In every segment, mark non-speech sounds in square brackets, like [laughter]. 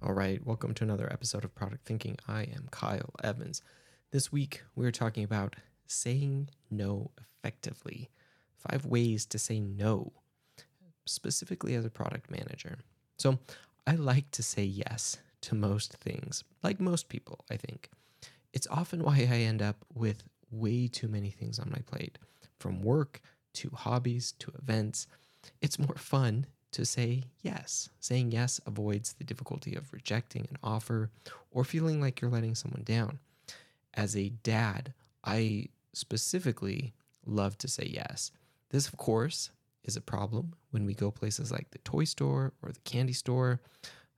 All right, welcome to another episode of Product Thinking. I am Kyle Evans. This week, we're talking about saying no effectively. Five ways to say no, specifically as a product manager. So, I like to say yes to most things, like most people, I think. It's often why I end up with way too many things on my plate, from work to hobbies to events. It's more fun to say yes. Saying yes avoids the difficulty of rejecting an offer or feeling like you're letting someone down. As a dad, I specifically love to say yes. This, of course, is a problem when we go places like the toy store or the candy store.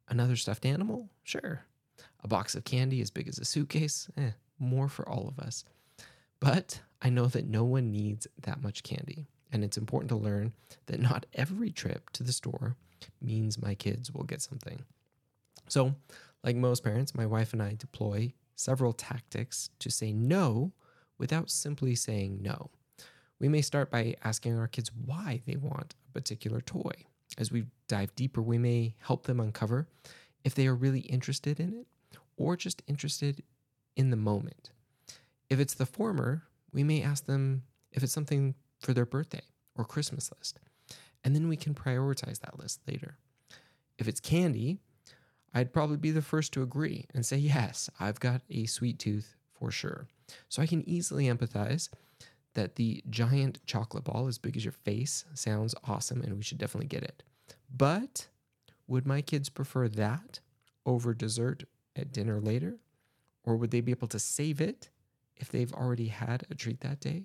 Another stuffed animal? Sure. A box of candy as big as a suitcase? Eh, more for all of us. But I know that no one needs that much candy. And it's important to learn that not every trip to the store means my kids will get something. So, like most parents, my wife and I deploy several tactics to say no without simply saying no. We may start by asking our kids why they want a particular toy. As we dive deeper, we may help them uncover if they are really interested in it or just interested in the moment. If it's the former, we may ask them if it's something for their birthday or Christmas list. And then we can prioritize that list later. If it's candy, I'd probably be the first to agree and say, yes, I've got a sweet tooth for sure. So I can easily empathize that the giant chocolate ball as big as your face sounds awesome and we should definitely get it. But would my kids prefer that over dessert at dinner later? Or would they be able to save it if they've already had a treat that day?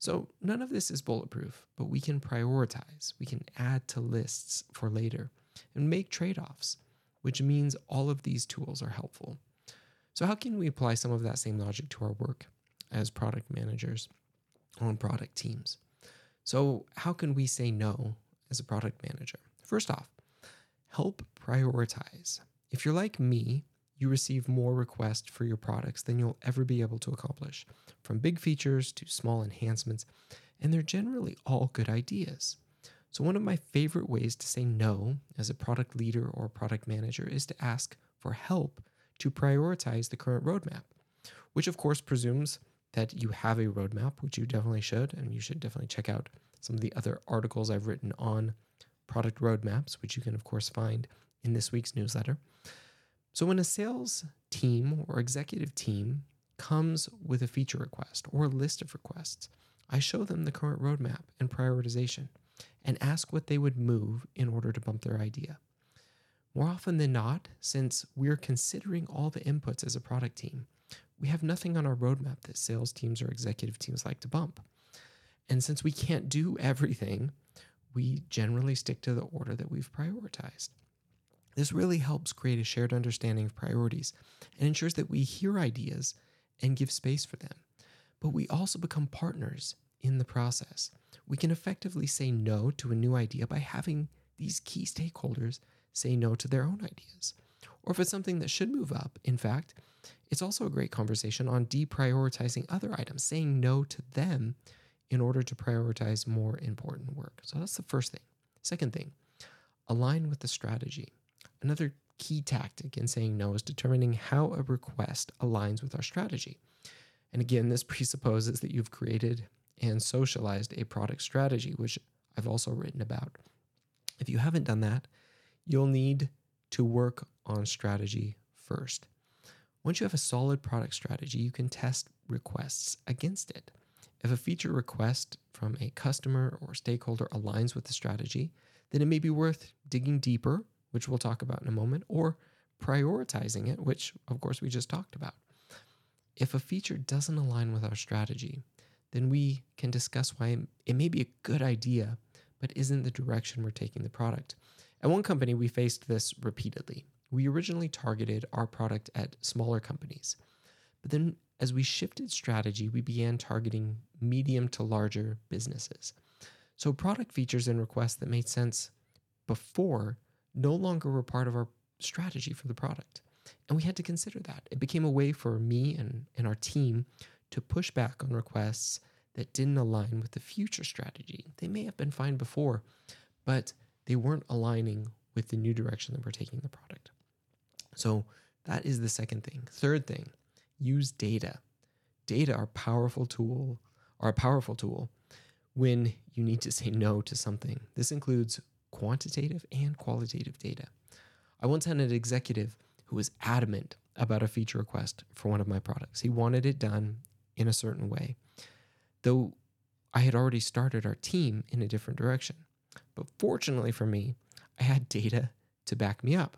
So none of this is bulletproof, but we can prioritize, we can add to lists for later and make trade offs, which means all of these tools are helpful. So, how can we apply some of that same logic to our work as product managers on product teams? So, how can we say no as a product manager? First off, help prioritize. If you're like me, you receive more requests for your products than you'll ever be able to accomplish, from big features to small enhancements, and they're generally all good ideas. So, one of my favorite ways to say no as a product leader or product manager is to ask for help to prioritize the current roadmap, which of course presumes that you have a roadmap, which you definitely should, and you should definitely check out some of the other articles I've written on product roadmaps, which you can, of course, find in this week's newsletter. So, when a sales team or executive team comes with a feature request or a list of requests, I show them the current roadmap and prioritization and ask what they would move in order to bump their idea. More often than not, since we're considering all the inputs as a product team, we have nothing on our roadmap that sales teams or executive teams like to bump. And since we can't do everything, we generally stick to the order that we've prioritized. This really helps create a shared understanding of priorities and ensures that we hear ideas and give space for them. But we also become partners in the process. We can effectively say no to a new idea by having these key stakeholders say no to their own ideas. Or if it's something that should move up, in fact, it's also a great conversation on deprioritizing other items, saying no to them in order to prioritize more important work. So that's the first thing. Second thing, align with the strategy. Another key tactic in saying no is determining how a request aligns with our strategy. And again, this [laughs] presupposes that you've created and socialized a product strategy, which I've also written about. If you haven't done that, you'll need to work on strategy first. Once you have a solid product strategy, you can test requests against it. If a feature request from a customer or stakeholder aligns with the strategy, then it may be worth digging deeper which we'll talk about in a moment, or prioritizing it, which of course we just talked about. If a feature doesn't align with our strategy, then we can discuss why it may be a good idea, but isn't the direction we're taking the product. At one company, we faced this repeatedly. We originally targeted our product at smaller companies, but then as we shifted strategy, we began targeting medium to larger businesses. So, product features and requests that made sense before no longer were part of our strategy for the product. And we had to consider that. It became a way for me and, and our team to push back on requests that didn't align with the future strategy. They may have been fine before, but they weren't aligning with the new direction that we're taking the product. So that is the second thing. Third thing, use data. Data are powerful tool are a powerful tool when you need to say no to something. This includes quantitative and qualitative data. I once had an executive who was adamant about a feature request for one of my products. He wanted it done in a certain way, though I had already started our team in a different direction. But fortunately for me, I had data to back me up.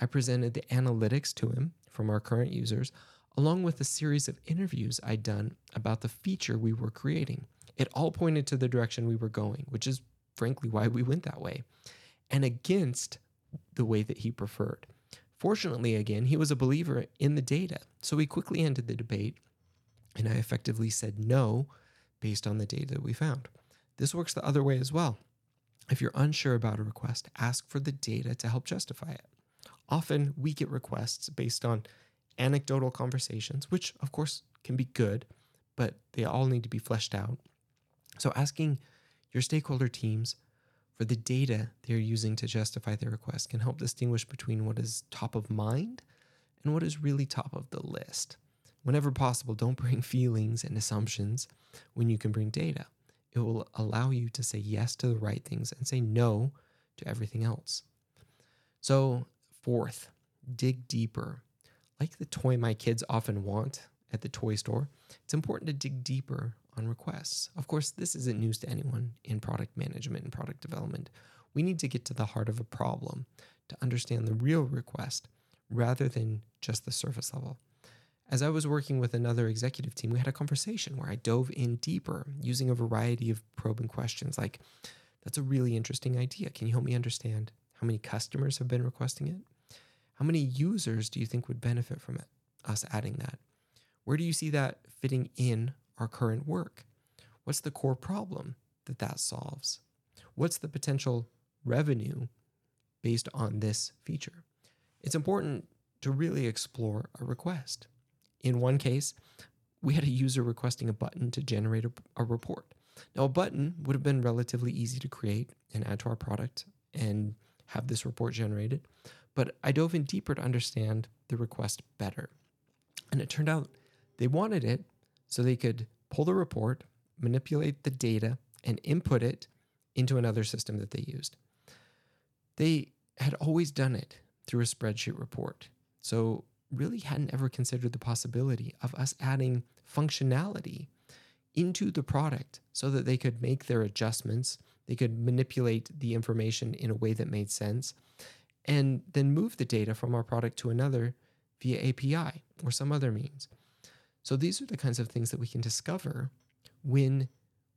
I presented the analytics to him from our current users, along with a series of interviews I'd done about the feature we were creating. It all pointed to the direction we were going, which is frankly why we went that way, and against the way that he preferred. Fortunately, again, he was a believer in the data, so we quickly ended the debate, and I effectively said no based on the data that we found. This works the other way as well. If you're unsure about a request, ask for the data to help justify it. Often we get requests based on anecdotal conversations, which of course can be good, but they all need to be fleshed out. So asking your stakeholder teams for the data they're using to justify their request can help distinguish between what is top of mind and what is really top of the list. Whenever possible, don't bring [laughs] feelings and assumptions when you can bring data. It will allow you to say yes to the right things and say no to everything else. So, fourth, dig deeper. Like the toy my kids often want at the toy store, it's important to dig deeper on requests. Of course, this isn't news to anyone in product management and product development. We need to get to the heart of a problem to understand the real request rather than just the surface level. As I was working with another executive team, we had a conversation where I dove in deeper using a variety of probing questions like, That's a really interesting idea. Can you help me understand how many customers have been requesting it? How many users do you think would benefit from it, us adding that? Where do you see that fitting in our current work? What's the core problem that that solves? What's the potential revenue based on this feature? It's important to really explore a request. In one case, we had a user requesting a button to generate a, a, report. Now, a button would have been relatively easy to create and add to our product and have this report generated, but I dove in deeper to understand the request better. And it turned out they wanted it so they could pull the report, manipulate the data, and input it into another system that they used. They had always done it through a spreadsheet report. So, really hadn't ever considered the possibility of us adding functionality into the product so that they could make their adjustments, they could manipulate the information in a way that made sense, and then move the data from our product to another via API or some other means. So these are the kinds of things that we can discover when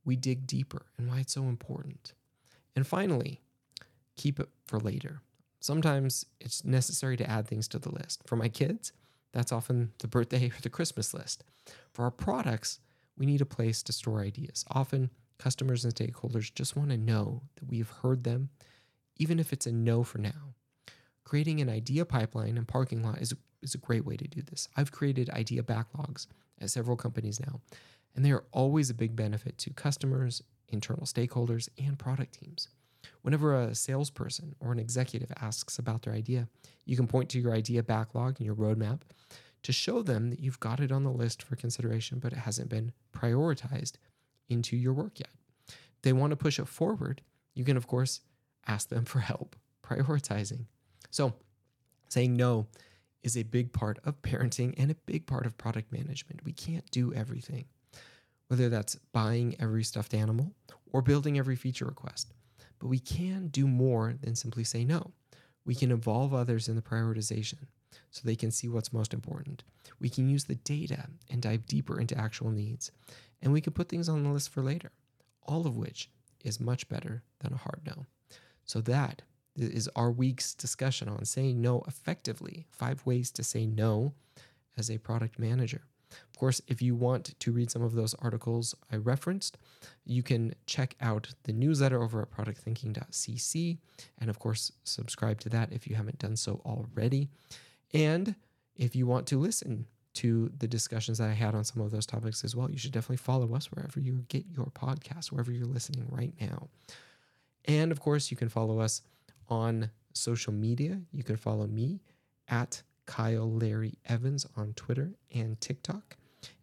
we dig deeper and why it's so important. And finally, keep it for later. Sometimes it's necessary to add things to the list. For my kids, that's often the birthday [laughs] or the Christmas list. For our products, we need a place to store ideas. Often, customers and stakeholders just want to know that we've heard them, even if it's a no for now. Creating an idea pipeline and parking lot is, is a great way to do this. I've created idea backlogs at several companies now, and they are always a big benefit to customers, internal stakeholders, and product teams. Whenever a salesperson or an executive asks about their idea, you can point to your idea backlog and your roadmap to show them that you've got it on the list for consideration, but it hasn't been prioritized into your work yet. If they want to push it forward, you can, of course, ask them for help prioritizing. So, saying no is a big part of parenting and a big part of product management. We can't do everything, whether that's buying every stuffed animal or building every feature request. But we can do more than simply say no. We can involve others in the prioritization so they can see what's most important. We can use the data and dive deeper into actual needs. And we can put things on the list for later, all of which is much better than a hard no. So that is our week's discussion on saying no effectively. Five ways to say no as a product manager. Of course, if you want to read some of those articles I referenced, you can check out the newsletter over at productthinking.cc. And of course, subscribe to that if you haven't done so already. And if you want to listen to the discussions that I had on some of those topics as well, you should definitely follow us wherever you get your podcast, wherever you're listening right now. And of course, you can follow us on social media. You can follow me at Kyle Larry Evans on Twitter and TikTok.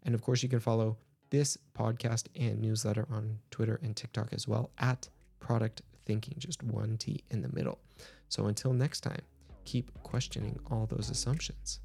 And of course, you can follow this podcast and newsletter on Twitter and TikTok as well at Product Thinking, just one T in the middle. So until next time, keep questioning all those assumptions.